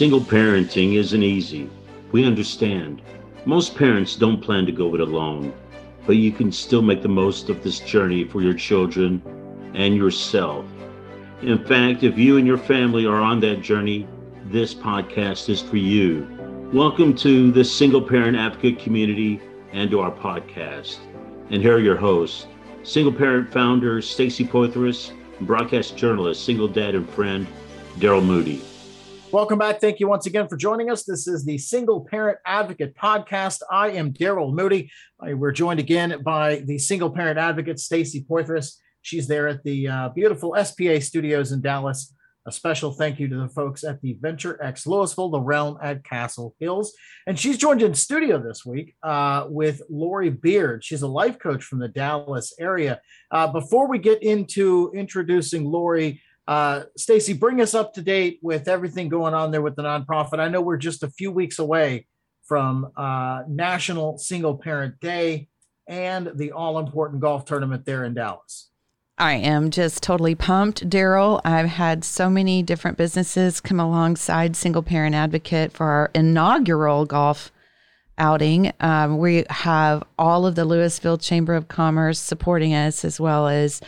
Single parenting isn't easy. We understand. Most parents don't plan to go it alone, but you can still make the most of this journey for your children and yourself. In fact, if you and your family are on that journey, this podcast is for you. Welcome to the Single Parent Advocate community and to our podcast. And here are your hosts, single parent founder Stacy Poythress, broadcast journalist, single dad and friend Daryl Moody. Welcome back. Thank you once again for joining us. This is the Single Parent Advocate Podcast. I am Daryl Moody. We're joined again by the Single Parent Advocate, Stacy Poythress. She's there at the uh, beautiful SPA studios in Dallas. A special thank you to the folks at the Venture X Lewisville, the Realm at Castle Hills. And she's joined in studio this week uh, with Lori Beard. She's a life coach from the Dallas area. Uh, before we get into introducing Lori, uh, Stacy, bring us up to date with everything going on there with the nonprofit. I know we're just a few weeks away from uh, National Single Parent Day and the all important golf tournament there in Dallas. I am just totally pumped, Daryl. I've had so many different businesses come alongside Single Parent Advocate for our inaugural golf outing. Um, we have all of the Lewisville Chamber of Commerce supporting us, as well as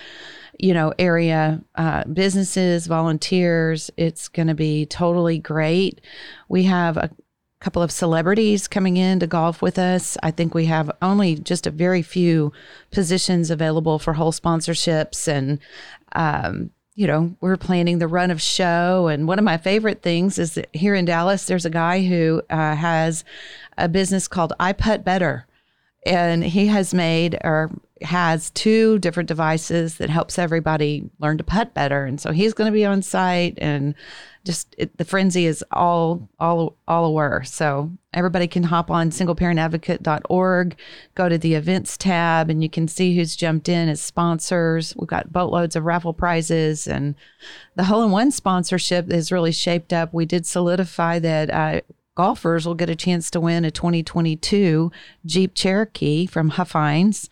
you know, area uh, businesses, volunteers. It's going to be totally great. We have a couple of celebrities coming in to golf with us. I think we have only just a very few positions available for whole sponsorships and um, you know, we're planning the run of show. And one of my favorite things is that here in Dallas, there's a guy who uh, has a business called I Putt Better. And he has made or has two different devices that helps everybody learn to putt better. And so he's going to be on site and just it, the frenzy is all all all aware. So everybody can hop on singleparentadvocate.org, go to the events tab, and you can see who's jumped in as sponsors. We've got boatloads of raffle prizes, and the hole in one sponsorship is really shaped up. We did solidify that. Uh, golfers will get a chance to win a 2022 Jeep Cherokee from Huffines.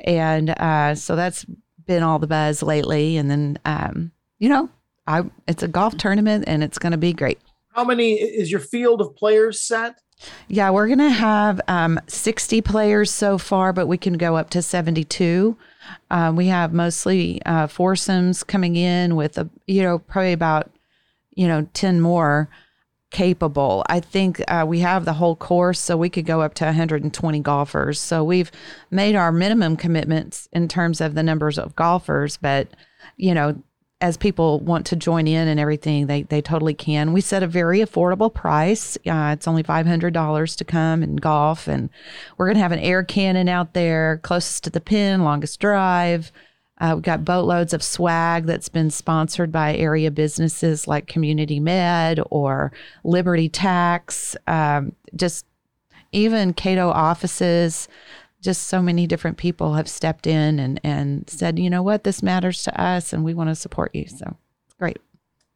And uh, so that's been all the buzz lately. And then, um, you know, I it's a golf tournament and it's going to be great. How many is your field of players set? Yeah, we're going to have um, 60 players so far, but we can go up to 72. Um, we have mostly uh, foursomes coming in with a, you know, probably about, you know, 10 more capable. I think uh, we have the whole course, so we could go up to 120 golfers. So we've made our minimum commitments in terms of the numbers of golfers, but you know, as people want to join in and everything, they they totally can. We set a very affordable price. Uh, it's only five hundred dollars to come and golf, and we're gonna have an air cannon out there closest to the pin, longest drive. Uh, we've got boatloads of swag that's been sponsored by area businesses like Community Med or Liberty Tax, um, just even Cato offices. Just so many different people have stepped in and, and said, you know what, this matters to us and we want to support you. So it's great.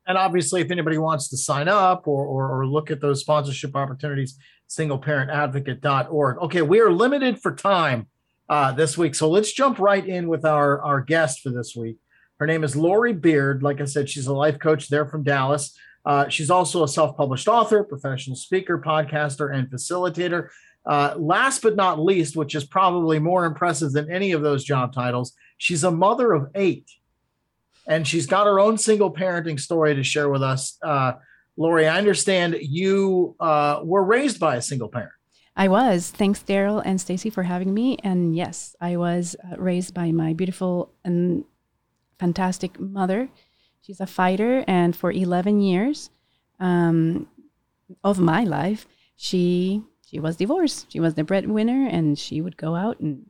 And obviously, if anybody wants to sign up or, or, or look at those sponsorship opportunities, singleparentadvocate.org. Okay, we are limited for time uh, this week. So let's jump right in with our, our guest for this week. Her name is Lori Beard. Like I said, she's a life coach there from Dallas. Uh, she's also a self published author, professional speaker, podcaster, and facilitator. Uh, last but not least, which is probably more impressive than any of those job titles, she's a mother of eight. And she's got her own single parenting story to share with us. Uh, Lori, I understand you uh, were raised by a single parent. I was. Thanks, Daryl and Stacy, for having me. And yes, I was uh, raised by my beautiful and fantastic mother. She's a fighter, and for 11 years um, of my life, she she was divorced. She was the breadwinner, and she would go out and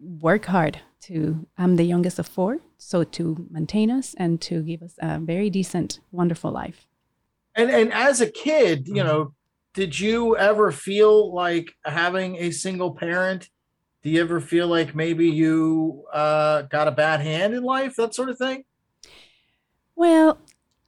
work hard to. I'm the youngest of four, so to maintain us and to give us a very decent, wonderful life. And and as a kid, you know, did you ever feel like having a single parent? Do you ever feel like maybe you uh, got a bad hand in life, that sort of thing? Well,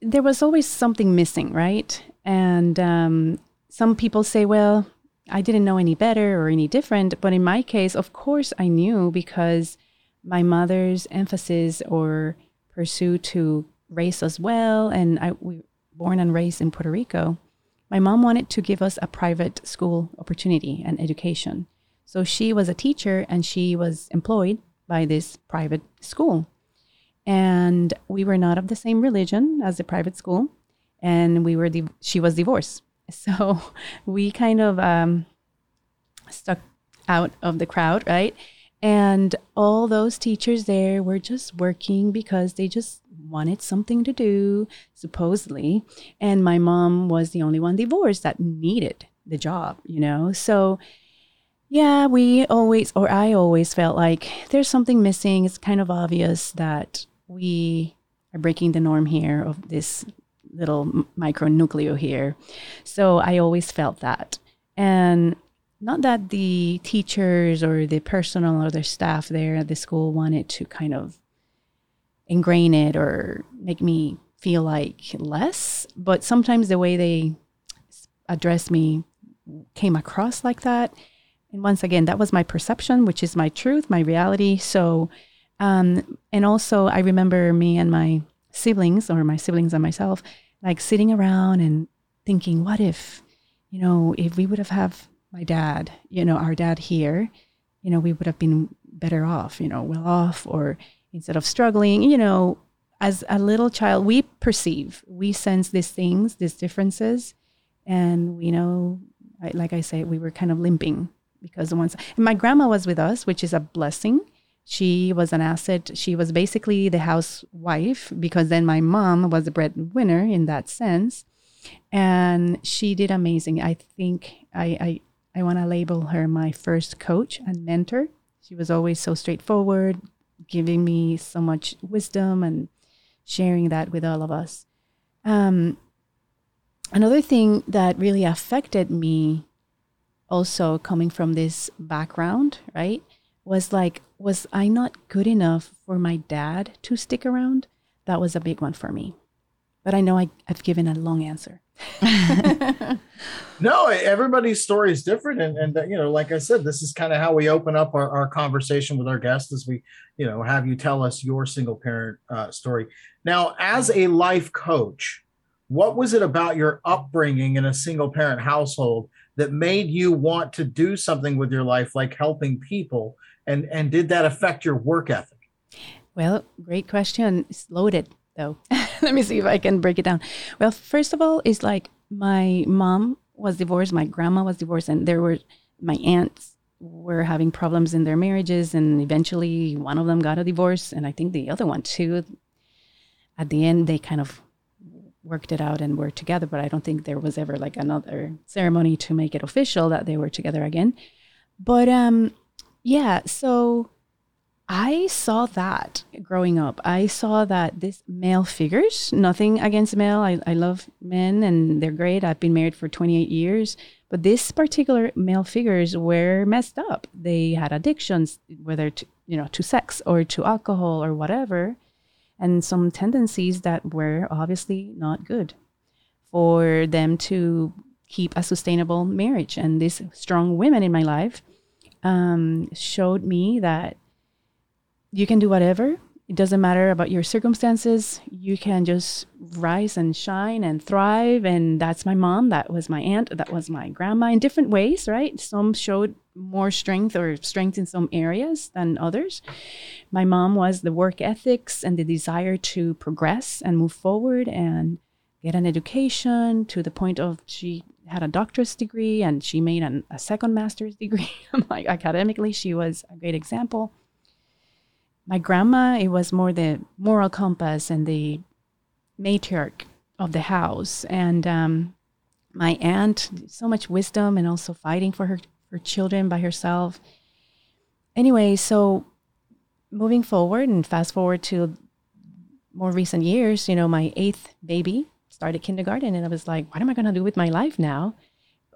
there was always something missing, right? And um, some people say, well, I didn't know any better or any different. But in my case, of course, I knew because my mother's emphasis or pursuit to raise us well, and I, we born and raised in Puerto Rico, my mom wanted to give us a private school opportunity and education. So she was a teacher and she was employed by this private school. And we were not of the same religion as the private school. And we were, di- she was divorced. So we kind of um, stuck out of the crowd, right? And all those teachers there were just working because they just wanted something to do, supposedly. And my mom was the only one divorced that needed the job, you know? So, yeah, we always, or I always felt like there's something missing. It's kind of obvious that we are breaking the norm here of this little micro nucleo here. So I always felt that. And not that the teachers or the personnel or the staff there at the school wanted to kind of ingrain it or make me feel like less, but sometimes the way they addressed me came across like that. And once again, that was my perception, which is my truth, my reality. So, um, and also, I remember me and my siblings, or my siblings and myself, like sitting around and thinking, what if, you know, if we would have have my dad, you know, our dad here, you know, we would have been better off, you know, well off, or instead of struggling, you know, as a little child, we perceive, we sense these things, these differences, and we know, like I say, we were kind of limping because ones. And my grandma was with us, which is a blessing. She was an asset. She was basically the housewife because then my mom was the breadwinner in that sense, and she did amazing. I think I I, I want to label her my first coach and mentor. She was always so straightforward, giving me so much wisdom and sharing that with all of us. Um, another thing that really affected me, also coming from this background, right, was like, was I not good enough for my dad to stick around? That was a big one for me. But I know I, I've given a long answer. no, everybody's story is different, and and you know, like I said, this is kind of how we open up our, our conversation with our guests as we, you know, have you tell us your single parent uh, story. Now, as a life coach, what was it about your upbringing in a single parent household that made you want to do something with your life, like helping people, and and did that affect your work ethic? Well, great question. It's loaded though. Let me see if I can break it down. Well, first of all, it's like my mom was divorced, my grandma was divorced, and there were my aunts were having problems in their marriages, and eventually one of them got a divorce, and I think the other one too. At the end, they kind of worked it out and were together, but I don't think there was ever like another ceremony to make it official that they were together again. But um, yeah, so I saw that growing up. I saw that this male figures, nothing against male. I, I love men and they're great. I've been married for 28 years. But this particular male figures were messed up. They had addictions, whether to, you know, to sex or to alcohol or whatever, and some tendencies that were obviously not good for them to keep a sustainable marriage. And these strong women in my life um, showed me that you can do whatever. It doesn't matter about your circumstances. You can just rise and shine and thrive. And that's my mom. That was my aunt. That was my grandma in different ways, right? Some showed more strength or strength in some areas than others. My mom was the work ethics and the desire to progress and move forward and get an education to the point of she had a doctor's degree and she made an, a second master's degree. like academically, she was a great example my grandma, it was more the moral compass and the matriarch of the house. And um, my aunt, so much wisdom and also fighting for her, her children by herself. Anyway, so moving forward and fast forward to more recent years, you know, my eighth baby started kindergarten, and I was like, what am I going to do with my life now?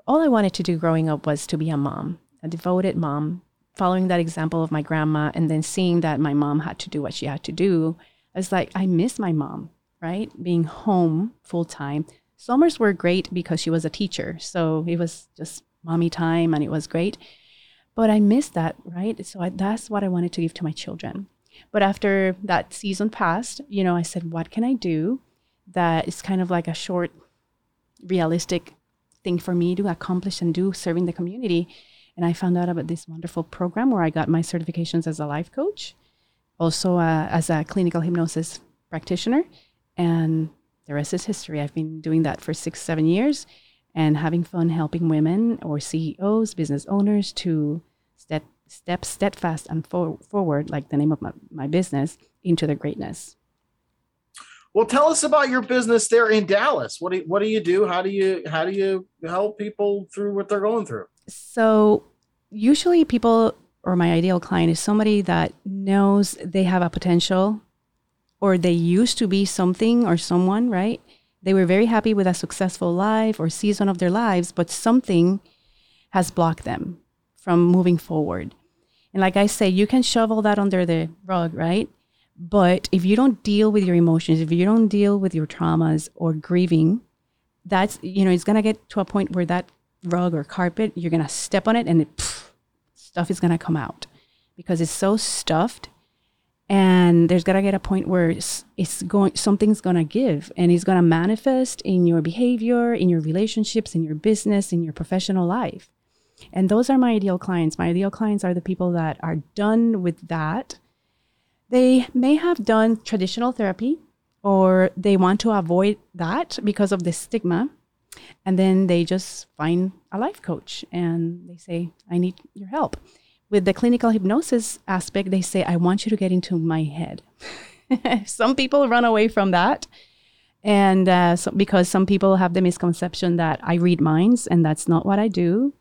All I wanted to do growing up was to be a mom, a devoted mom, following that example of my grandma and then seeing that my mom had to do what she had to do, I was like, I miss my mom, right? Being home full time. Summers were great because she was a teacher. So it was just mommy time and it was great. But I missed that, right? So I, that's what I wanted to give to my children. But after that season passed, you know, I said, what can I do that is kind of like a short, realistic thing for me to accomplish and do serving the community. And I found out about this wonderful program where I got my certifications as a life coach, also uh, as a clinical hypnosis practitioner. And the rest is history. I've been doing that for six, seven years and having fun helping women or CEOs, business owners to step, step steadfast and for, forward, like the name of my, my business, into their greatness. Well, tell us about your business there in Dallas. What do what do you do? How do you how do you help people through what they're going through? So, usually people or my ideal client is somebody that knows they have a potential or they used to be something or someone, right? They were very happy with a successful life or season of their lives, but something has blocked them from moving forward. And like I say, you can shovel that under the rug, right? But if you don't deal with your emotions, if you don't deal with your traumas or grieving, that's, you know, it's going to get to a point where that rug or carpet, you're going to step on it and it, pff, stuff is going to come out because it's so stuffed. And there's got to get a point where it's, it's going, something's going to give and it's going to manifest in your behavior, in your relationships, in your business, in your professional life. And those are my ideal clients. My ideal clients are the people that are done with that they may have done traditional therapy or they want to avoid that because of the stigma. And then they just find a life coach and they say, I need your help. With the clinical hypnosis aspect, they say, I want you to get into my head. some people run away from that. And uh, so, because some people have the misconception that I read minds, and that's not what I do.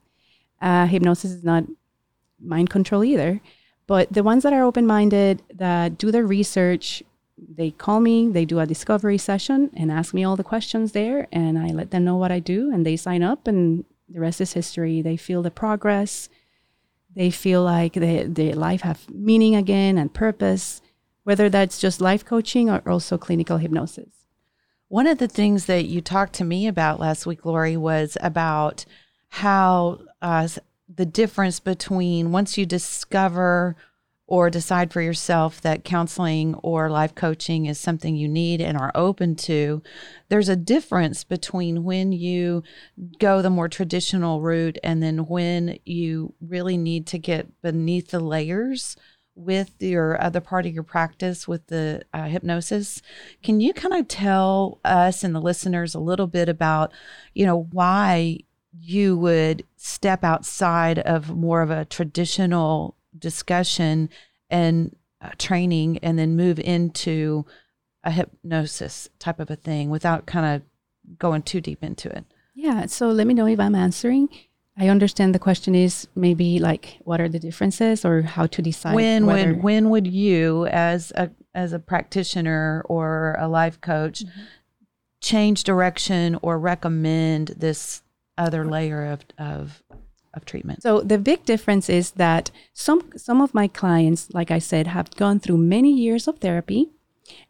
Uh, hypnosis is not mind control either. But the ones that are open minded, that do their research, they call me, they do a discovery session and ask me all the questions there. And I let them know what I do and they sign up, and the rest is history. They feel the progress. They feel like they, their life have meaning again and purpose, whether that's just life coaching or also clinical hypnosis. One of the things that you talked to me about last week, Lori, was about how uh, the difference between once you discover or decide for yourself that counseling or life coaching is something you need and are open to, there's a difference between when you go the more traditional route and then when you really need to get beneath the layers with your other part of your practice with the uh, hypnosis. Can you kind of tell us and the listeners a little bit about, you know, why you would step outside of more of a traditional discussion and uh, training and then move into a hypnosis type of a thing without kind of going too deep into it. Yeah. So let me know if I'm answering. I understand the question is maybe like what are the differences or how to decide when whether- when when would you as a as a practitioner or a life coach mm-hmm. change direction or recommend this other layer of, of of treatment. So the big difference is that some some of my clients, like I said, have gone through many years of therapy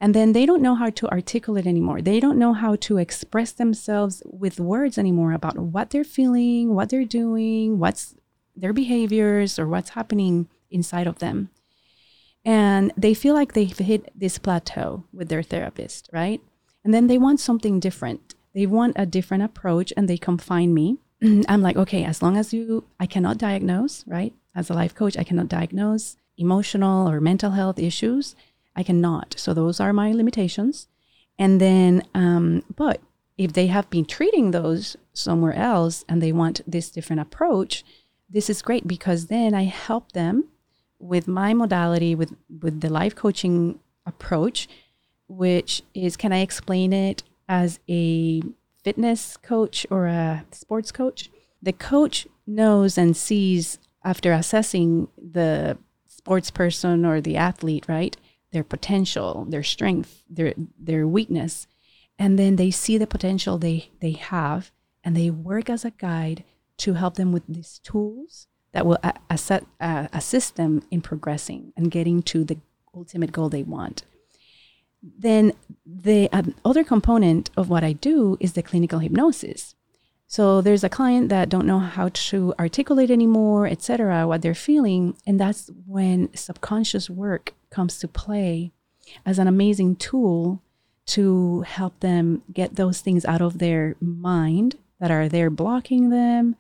and then they don't know how to articulate anymore. They don't know how to express themselves with words anymore about what they're feeling, what they're doing, what's their behaviors or what's happening inside of them. And they feel like they've hit this plateau with their therapist, right? And then they want something different they want a different approach and they come find me. I'm like, okay, as long as you, I cannot diagnose, right? As a life coach, I cannot diagnose emotional or mental health issues. I cannot. So those are my limitations. And then, um, but if they have been treating those somewhere else and they want this different approach, this is great because then I help them with my modality, with, with the life coaching approach, which is can I explain it as a fitness coach or a sports coach, the coach knows and sees after assessing the sports person or the athlete, right? Their potential, their strength, their their weakness, and then they see the potential they they have, and they work as a guide to help them with these tools that will assist, uh, assist them in progressing and getting to the ultimate goal they want then the um, other component of what I do is the clinical hypnosis. So there's a client that don't know how to articulate anymore, etc., what they're feeling, and that's when subconscious work comes to play as an amazing tool to help them get those things out of their mind that are there blocking them,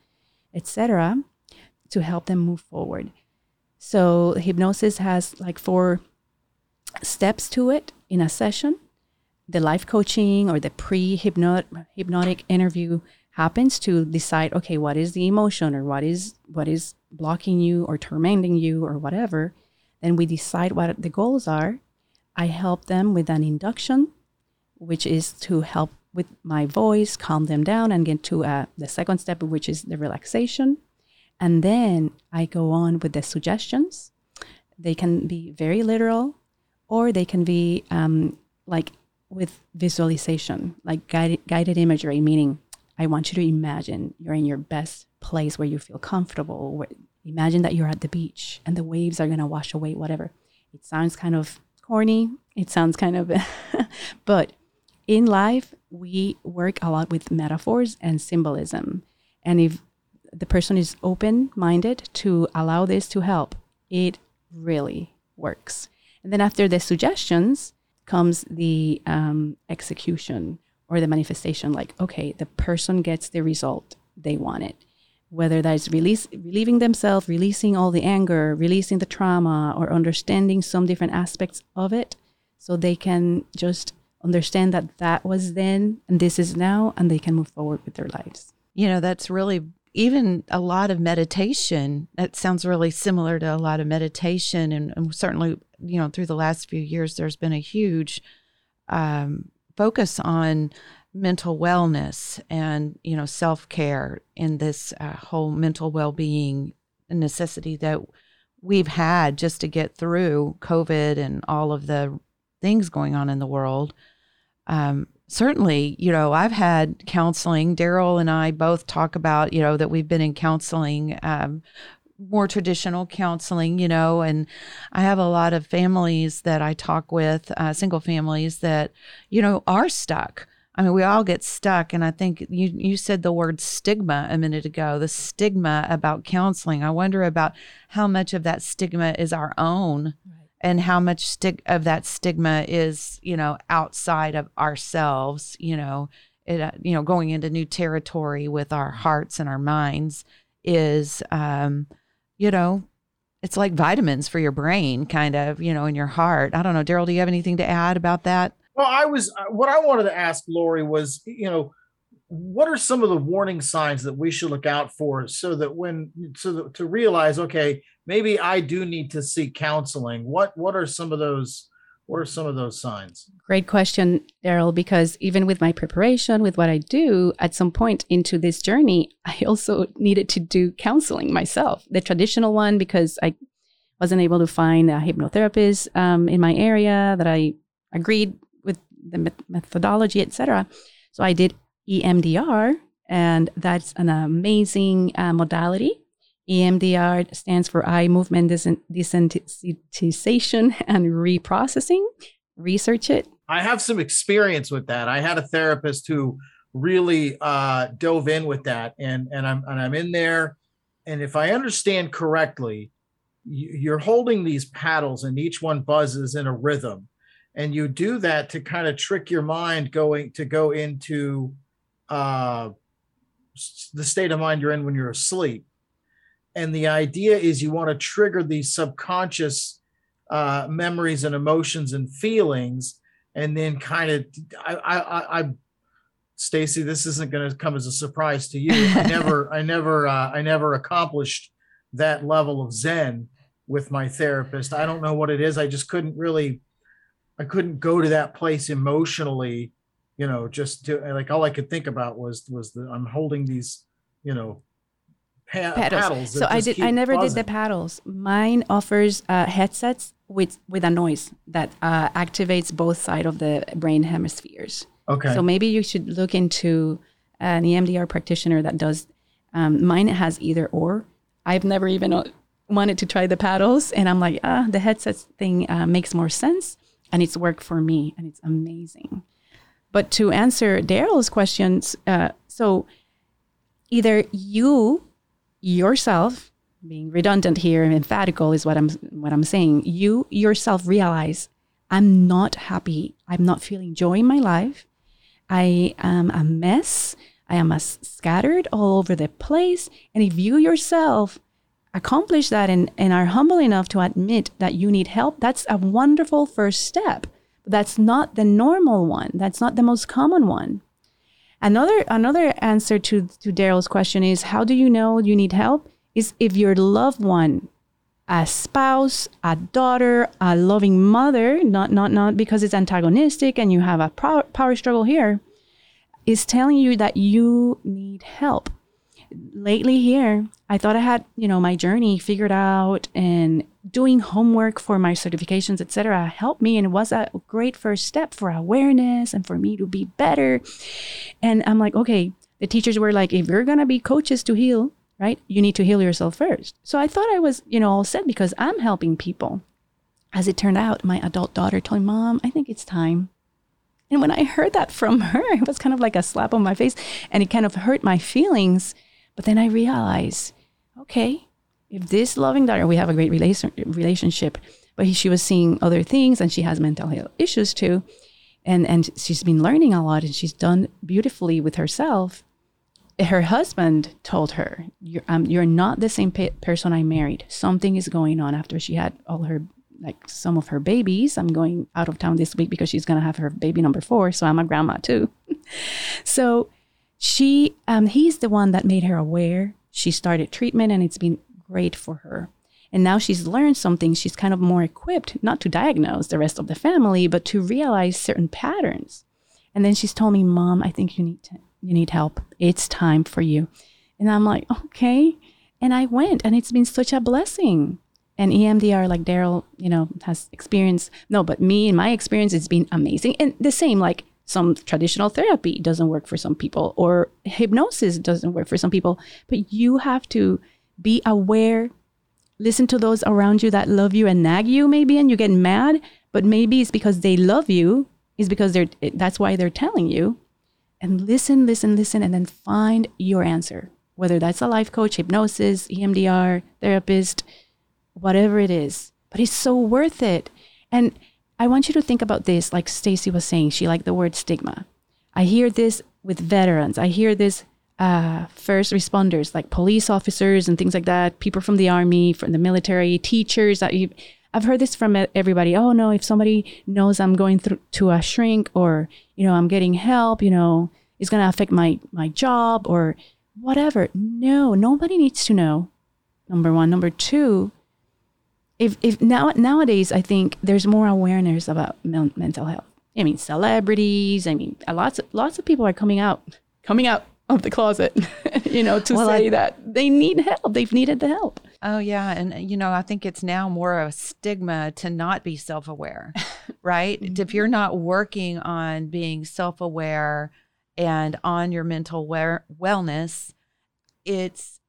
etc., to help them move forward. So hypnosis has like four steps to it in a session. The life coaching or the pre-hypnotic interview happens to decide, okay, what is the emotion or what is what is blocking you or tormenting you or whatever. Then we decide what the goals are. I help them with an induction, which is to help with my voice, calm them down, and get to uh, the second step, which is the relaxation. And then I go on with the suggestions. They can be very literal, or they can be um, like with visualization, like guided, guided imagery, meaning I want you to imagine you're in your best place where you feel comfortable. Where, imagine that you're at the beach and the waves are going to wash away whatever. It sounds kind of corny. It sounds kind of, but in life, we work a lot with metaphors and symbolism. And if the person is open minded to allow this to help, it really works. And then after the suggestions comes the um, execution or the manifestation like, okay, the person gets the result they wanted. Whether that is release, relieving themselves, releasing all the anger, releasing the trauma, or understanding some different aspects of it so they can just understand that that was then and this is now and they can move forward with their lives you know that's really even a lot of meditation that sounds really similar to a lot of meditation. And, and certainly you know through the last few years there's been a huge um, focus on mental wellness and you know self-care in this uh, whole mental well-being necessity that we've had just to get through covid and all of the things going on in the world. Um, certainly, you know, I've had counseling. Daryl and I both talk about, you know, that we've been in counseling, um, more traditional counseling, you know, and I have a lot of families that I talk with, uh, single families that, you know, are stuck. I mean, we all get stuck, and I think you you said the word stigma a minute ago. The stigma about counseling. I wonder about how much of that stigma is our own. Right and how much stig- of that stigma is you know outside of ourselves you know it, uh, you know going into new territory with our hearts and our minds is um you know it's like vitamins for your brain kind of you know in your heart. I don't know daryl do you have anything to add about that? Well i was uh, what i wanted to ask lori was you know what are some of the warning signs that we should look out for so that when so that, to realize okay maybe I do need to seek counseling. What what are some of those what are some of those signs? Great question, Daryl, because even with my preparation, with what I do, at some point into this journey, I also needed to do counseling myself, the traditional one, because I wasn't able to find a hypnotherapist um, in my area that I agreed with the methodology, etc. So I did EMDR, and that's an amazing uh, modality EMDR stands for eye movement desensitization and reprocessing. Research it. I have some experience with that. I had a therapist who really uh, dove in with that, and and I'm and I'm in there, and if I understand correctly, you're holding these paddles, and each one buzzes in a rhythm, and you do that to kind of trick your mind going to go into uh, the state of mind you're in when you're asleep. And the idea is you want to trigger these subconscious uh, memories and emotions and feelings and then kind of i i i stacy this isn't going to come as a surprise to you. I never i never uh, i never accomplished that level of zen with my therapist. I don't know what it is. I just couldn't really i couldn't go to that place emotionally you know just to like all i could think about was was the i'm holding these you know pa- paddles. paddles so I did. I never buzzing. did the paddles. Mine offers uh, headsets with with a noise that uh, activates both side of the brain hemispheres. Okay. So maybe you should look into an EMDR practitioner that does. Um, mine has either or. I've never even uh, wanted to try the paddles, and I'm like, ah, the headsets thing uh, makes more sense, and it's worked for me, and it's amazing. But to answer Daryl's questions, uh, so either you yourself being redundant here and emphatical is what I'm what I'm saying. You yourself realize I'm not happy. I'm not feeling joy in my life. I am a mess. I am a scattered all over the place. And if you yourself accomplish that and, and are humble enough to admit that you need help, that's a wonderful first step. But that's not the normal one. That's not the most common one. Another another answer to, to Daryl's question is how do you know you need help? Is if your loved one, a spouse, a daughter, a loving mother, not not not because it's antagonistic and you have a power, power struggle here, is telling you that you need help lately here, I thought I had, you know, my journey figured out and doing homework for my certifications, etc., helped me and it was a great first step for awareness and for me to be better. And I'm like, okay, the teachers were like, if you're gonna be coaches to heal, right, you need to heal yourself first. So I thought I was, you know, all set because I'm helping people. As it turned out, my adult daughter told me, Mom, I think it's time. And when I heard that from her, it was kind of like a slap on my face and it kind of hurt my feelings but then I realized, okay, if this loving daughter, we have a great relation, relationship, but he, she was seeing other things and she has mental health issues too. And, and she's been learning a lot and she's done beautifully with herself. Her husband told her, You're, um, you're not the same pe- person I married. Something is going on after she had all her, like some of her babies. I'm going out of town this week because she's going to have her baby number four. So I'm a grandma too. so she um, he's the one that made her aware she started treatment and it's been great for her. And now she's learned something. She's kind of more equipped not to diagnose the rest of the family but to realize certain patterns. And then she's told me mom i think you need to, you need help. It's time for you. And i'm like okay. And i went and it's been such a blessing. And EMDR, like Daryl, you know, has experience. No, but me and my experience, it's been amazing. And the same, like some traditional therapy doesn't work for some people or hypnosis doesn't work for some people. But you have to be aware. Listen to those around you that love you and nag you maybe and you get mad but maybe it's because they love you is because they're that's why they're telling you. And listen listen listen and then find your answer. Whether that's a life coach hypnosis emdr therapist whatever it is. But it's so worth it. And I want you to think about this, like Stacy was saying, she liked the word stigma. I hear this with veterans. I hear this uh, first responders, like police officers and things like that, people from the army, from the military, teachers. I've heard this from everybody. Oh no, if somebody knows I'm going through to a shrink or you know I'm getting help, you know, it's gonna affect my my job or whatever. No, nobody needs to know. Number one. Number two, if if now nowadays I think there's more awareness about men- mental health. I mean, celebrities. I mean, lots of lots of people are coming out coming out of the closet, you know, to well, say I, that they need help. They've needed the help. Oh yeah, and you know, I think it's now more of a stigma to not be self-aware, right? mm-hmm. If you're not working on being self-aware and on your mental wear- wellness, it's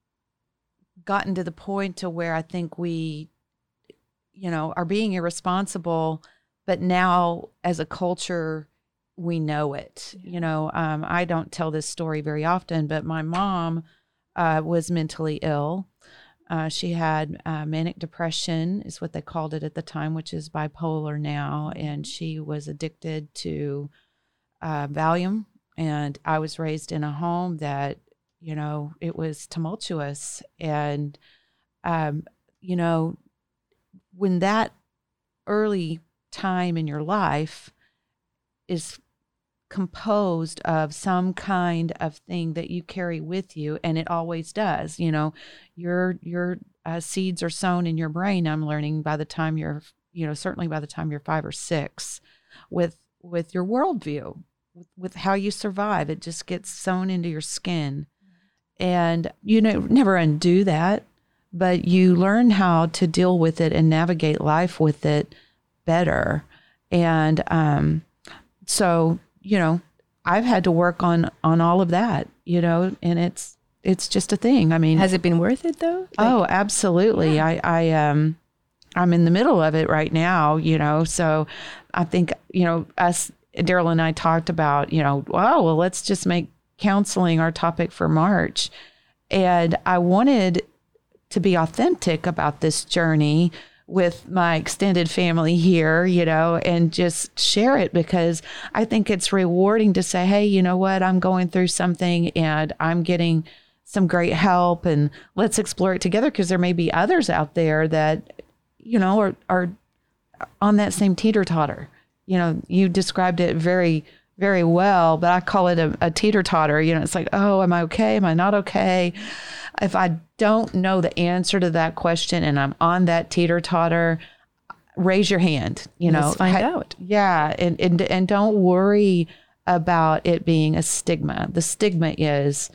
gotten to the point to where I think we you know, are being irresponsible, but now as a culture, we know it. You know, um, I don't tell this story very often, but my mom uh, was mentally ill. Uh, she had uh, manic depression, is what they called it at the time, which is bipolar now, and she was addicted to uh, Valium. And I was raised in a home that, you know, it was tumultuous, and um, you know, when that early time in your life is composed of some kind of thing that you carry with you and it always does you know your your uh, seeds are sown in your brain i'm learning by the time you're you know certainly by the time you're five or six with with your worldview with, with how you survive it just gets sown into your skin and you know never undo that but you learn how to deal with it and navigate life with it better. And um, so, you know, I've had to work on on all of that, you know, and it's it's just a thing. I mean, has it been worth it though? Like, oh, absolutely. Yeah. I I um I'm in the middle of it right now, you know. So I think, you know, us Daryl and I talked about, you know, wow, well, let's just make counseling our topic for March. And I wanted to be authentic about this journey with my extended family here, you know, and just share it because I think it's rewarding to say, hey, you know what, I'm going through something and I'm getting some great help and let's explore it together because there may be others out there that, you know, are, are on that same teeter totter. You know, you described it very, very well, but I call it a, a teeter totter. You know, it's like, oh, am I okay? Am I not okay? If I don't know the answer to that question and I'm on that teeter totter, raise your hand. You know, Let's find out. Yeah, and, and and don't worry about it being a stigma. The stigma is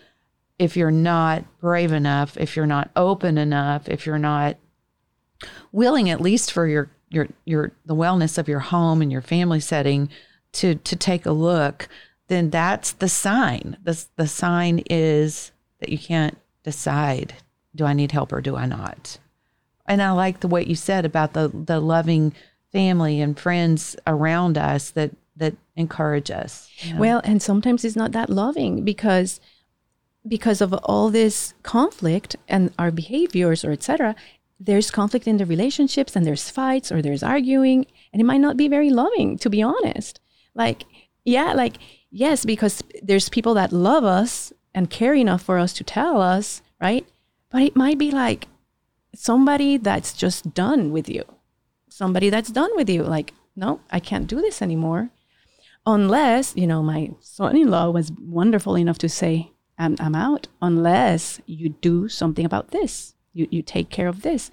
if you're not brave enough, if you're not open enough, if you're not willing at least for your your your the wellness of your home and your family setting to to take a look, then that's the sign. The the sign is that you can't decide do I need help or do I not? And I like the way you said about the the loving family and friends around us that that encourage us. you know? Well, and sometimes it's not that loving because because of all this conflict and our behaviors or etc there's conflict in the relationships and there's fights or there's arguing and it might not be very loving to be honest like yeah like yes because there's people that love us and care enough for us to tell us right? But it might be like somebody that's just done with you. Somebody that's done with you. Like no i can't do this anymore. Unless you know my son-in-law was wonderful enough to say i'm, I'm out unless you do something about this. You, you take care of this.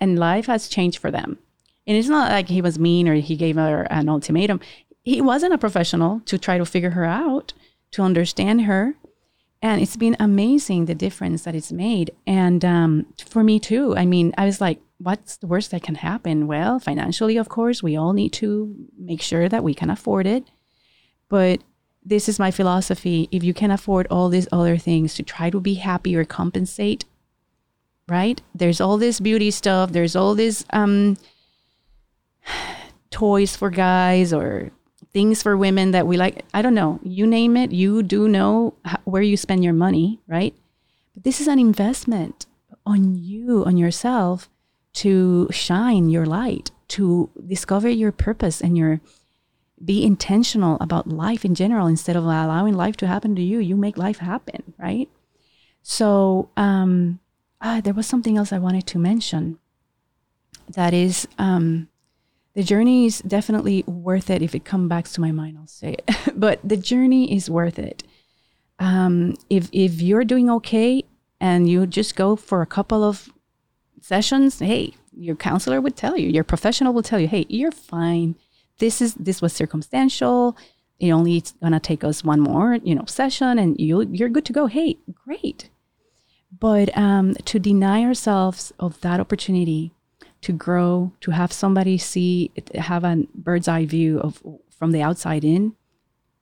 And life has changed for them. And it's not like he was mean or he gave her an ultimatum he wasn't a professional to try to figure her out to understand her. And it's been amazing the difference that it's made. And um, for me too i mean i was like what's the worst that can happen? Well financially of course we all need to make sure that we can afford it. But this is my philosophy. If you can afford all these other things to try to be happy or compensate right? There's all this beauty stuff. There's all this um, toys for guys or things for women that we like i don't know you name it you do know how, where you spend your money right? But this is an investment on you on yourself to shine your light to discover your purpose and your be intentional about life in general instead of allowing life to happen to you you make life happen right? So um ah, there was something else i wanted to mention that is um the journey is definitely worth it if it comes back to my mind i'll say it. But the journey is worth it. Um, if if you're doing okay and you just go for a couple of sessions hey your counselor would tell you your professional will tell you hey you're fine. This is this was circumstantial. It only it's gonna take us one more you know session and you you're good to go. Hey great. But um, to deny ourselves of that opportunity to grow, to have somebody see, have a bird's eye view of from the outside in,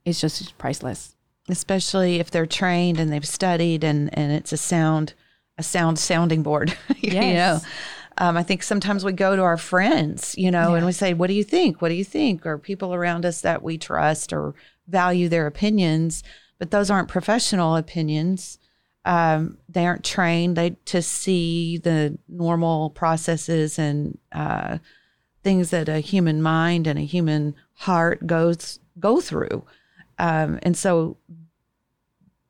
it's just priceless. Especially if they're trained and they've studied and, and it's a sound, a sound sounding board. you Yes. know, um, I think sometimes we go to our friends, you know, and we say, "What do you think? What do you think?" Or people around us that we trust or value their opinions, but those aren't professional opinions. Um, they aren't trained they, to see the normal processes and uh, things that a human mind and a human heart goes go through, um, and so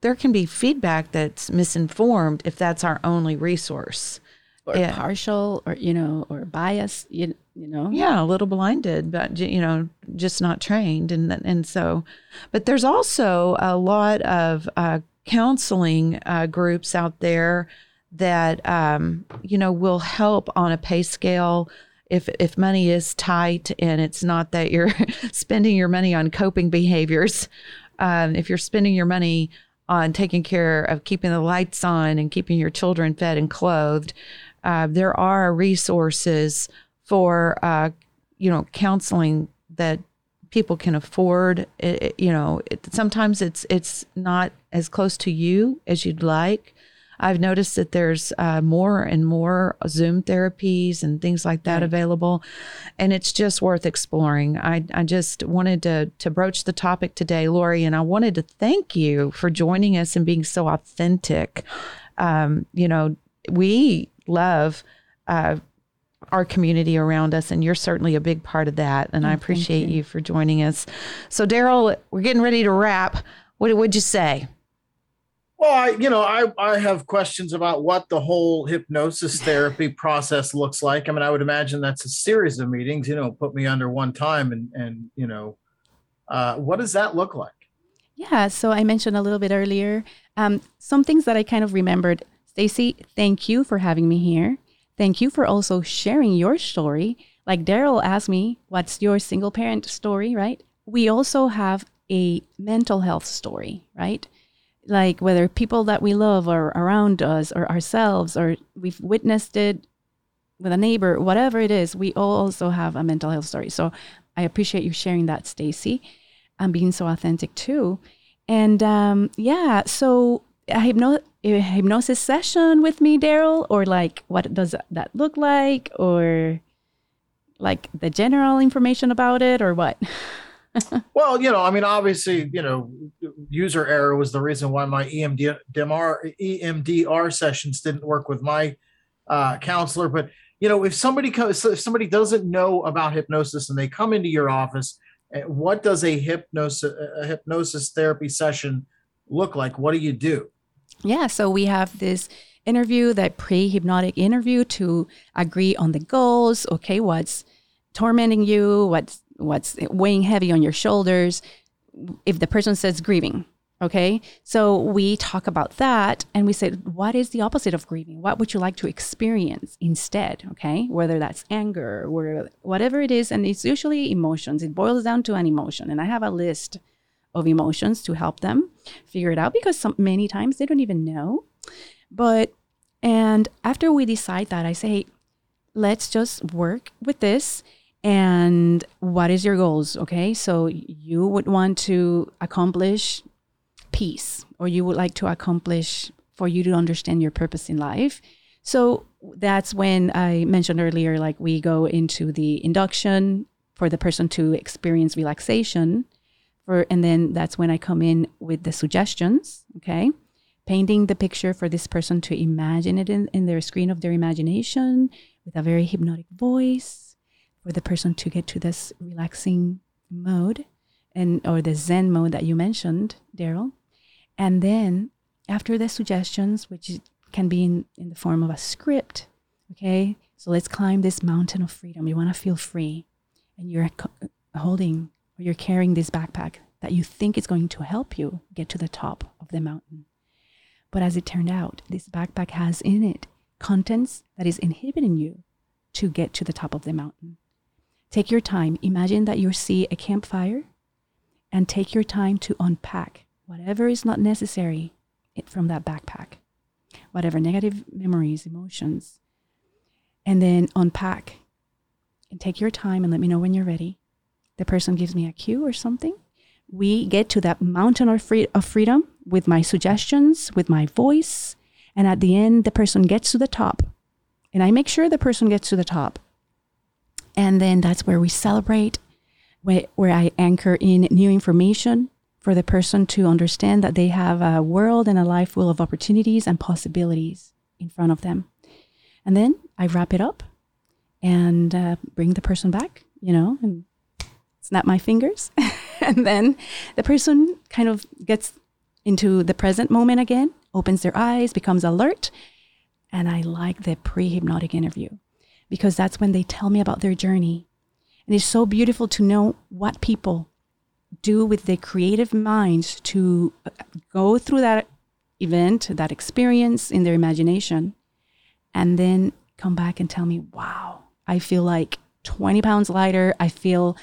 there can be feedback that's misinformed if that's our only resource. Or Yeah. partial, or you know, or bias. You, you know. yeah, a little blinded, but you know, just not trained, and and so, but there's also a lot of uh, counseling uh, groups out there that um, you know will help on a pay scale. If if money is tight and it's not that you're spending your money on coping behaviors, um, if you're spending your money on taking care of keeping the lights on and keeping your children fed and clothed, uh, there are resources for uh, you know counseling that people can afford. It, it- you know, it, sometimes it's it's not as close to you as you'd like. I've noticed that there's uh, more and more Zoom therapies and things like that Right. available, and it's just worth exploring. I, I just wanted to to broach the topic today, Lori, and I wanted to thank you for joining us and being so authentic. Um, you know, we love uh, our community around us, and you're certainly a big part of that. And I appreciate you. you. for joining us. So, Daryl, we're getting ready to wrap. What would you say? Well, I, you know, I, I have questions about what the whole hypnosis therapy process looks like. I mean, I would imagine that's a series of meetings, you know, put me under one time and, and, you know, uh, what does that look like? Yeah. So I mentioned a little bit earlier, um, some things that I kind of remembered. Stacy, thank you for having me here. Thank you for also sharing your story. Like Daryl asked me, what's your single parent story, right? We also have a mental health story, right? Like whether people that we love are around us or ourselves or we've witnessed it with a neighbor whatever it is we all also have a mental health story. So i appreciate you sharing that stacy and being so authentic too. And um, yeah so a, hypno- a hypnosis session with me daryl or like what does that look like? Or like the general information about it or what well, you know, I mean, obviously, you know, user error was the reason why my EMDR, EMDR sessions didn't work with my uh, counselor. But you know, if somebody comes, if somebody doesn't know about hypnosis and they come into your office, eh, what does a hypnosis a hypnosis therapy session look like? What do you do? Yeah, so we have this interview, that pre-hypnotic interview to agree on the goals. Okay, what's tormenting you? What's what's weighing heavy on your shoulders if the person says grieving okay? So we talk about that and we said what is the opposite of grieving? What would you like to experience instead okay? Whether that's anger or whatever it is and it's usually emotions. It boils down to an emotion. And i have a list of emotions to help them figure it out because many times they don't even know. But and after we decide that i say let's just work with this and what is your goals okay? So you would want to accomplish peace or you would like to accomplish for you to understand your purpose in life. So that's when i mentioned earlier like we go into the induction for the person to experience relaxation for and then that's when i come in with the suggestions okay? Painting the picture for this person to imagine it in, in their screen of their imagination with a very hypnotic voice for the person to get to this relaxing mode and or the zen mode that you mentioned daryl. And then after the suggestions which can be in, in the form of a script okay? So let's climb this mountain of freedom. You want to feel free and you're uh, holding or you're carrying this backpack that you think is going to help you get to the top of the mountain. But as it turned out this backpack has in it contents that is inhibiting you to get to the top of the mountain Take your time. Imagine that you see a campfire and take your time to unpack whatever is not necessary from that backpack, whatever negative memories, emotions, and then unpack and take your time and let me know when you're ready. The person gives me a cue or something. We get to that mountain of, free- of freedom with my suggestions, with my voice. And at the end, the person gets to the top. And I make sure the person gets to the top. And then that's where we celebrate, where, where I anchor in new information for the person to understand that they have a world and a life full of opportunities and possibilities in front of them. And then I wrap it up and uh, bring the person back, you know, and snap my fingers. and then the person kind of gets into the present moment again, opens their eyes, becomes alert. And I like the pre hypnotic interview because that's when they tell me about their journey. And it's so beautiful to know what people do with their creative minds to uh, go through that event, that experience in their imagination, and then come back and tell me, wow, I feel like 20 pounds lighter. I feel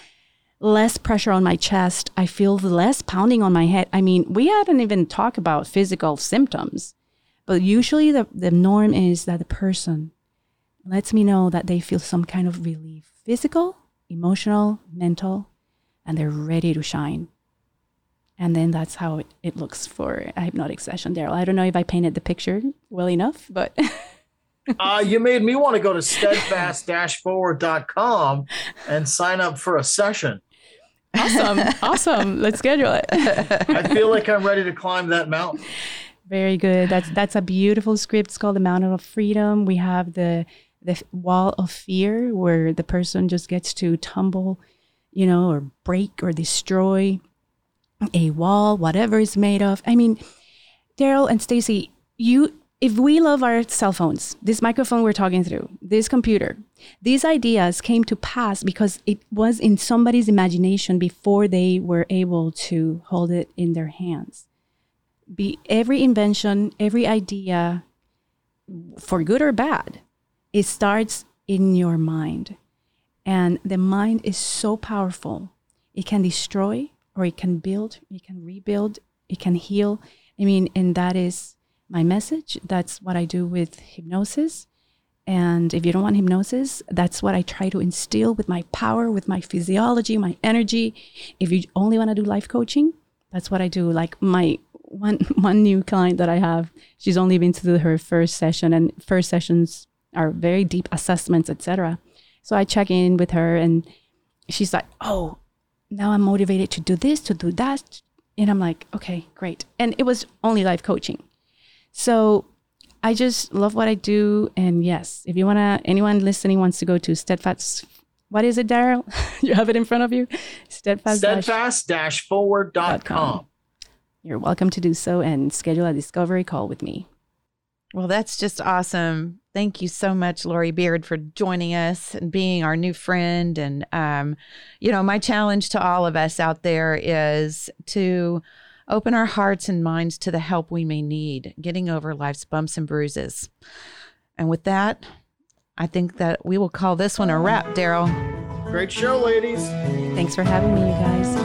less pressure on my chest. I feel less pounding on my head. I mean, we haven't even talked about physical symptoms, but usually the, the norm is that the person lets me know that they feel some kind of relief physical, emotional, mental, and they're ready to shine. And then that's how it, it looks for a hypnotic session, Daryl. I don't know if I painted the picture well enough, but. uh, you made me want to go to steadfast-forward.com and sign up for a session. Awesome. awesome. Let's schedule it. I feel like I'm ready to climb that mountain. Very good. That's that's a beautiful script. It's called The Mountain of Freedom. We have the the wall of fear where the person just gets to tumble, you know, or break or destroy a wall, whatever it's made of. I mean, Daryl and Stacy, you if we love our cell phones, this microphone we're talking through, this computer, these ideas came to pass because it was in somebody's imagination before they were able to hold it in their hands. Be every invention, every idea, for good or bad, it starts in your mind. And the mind is so powerful. It can destroy or it can build, it can rebuild, it can heal. I mean, and that is my message. That's what I do with hypnosis. And if you don't want hypnosis, that's what I try to instill with my power, with my physiology, my energy. If you only want to do life coaching, that's what I do. Like my one one new client that I have, she's only been to her first session, and first sessions are very deep assessments, etc. So I check in with her, and she's like, "Oh, now I'm motivated to do this, to do that," and I'm like, "Okay, great." And it was only life coaching. So I just love what I do. And yes, if you want to, anyone listening wants to go to Steadfast, what is it, Daryl? you have it in front of you? Steadfast, Steadfast forward.com. You're welcome to do so and schedule a discovery call with me. Well, that's just awesome. Thank you so much, Lori Beard, for joining us and being our new friend. And, um, you know, my challenge to all of us out there is to open our hearts and minds to the help we may need getting over life's bumps and bruises. And with that, I think that we will call this one a wrap, Daryl. Great show, ladies. Thanks for having me, you guys.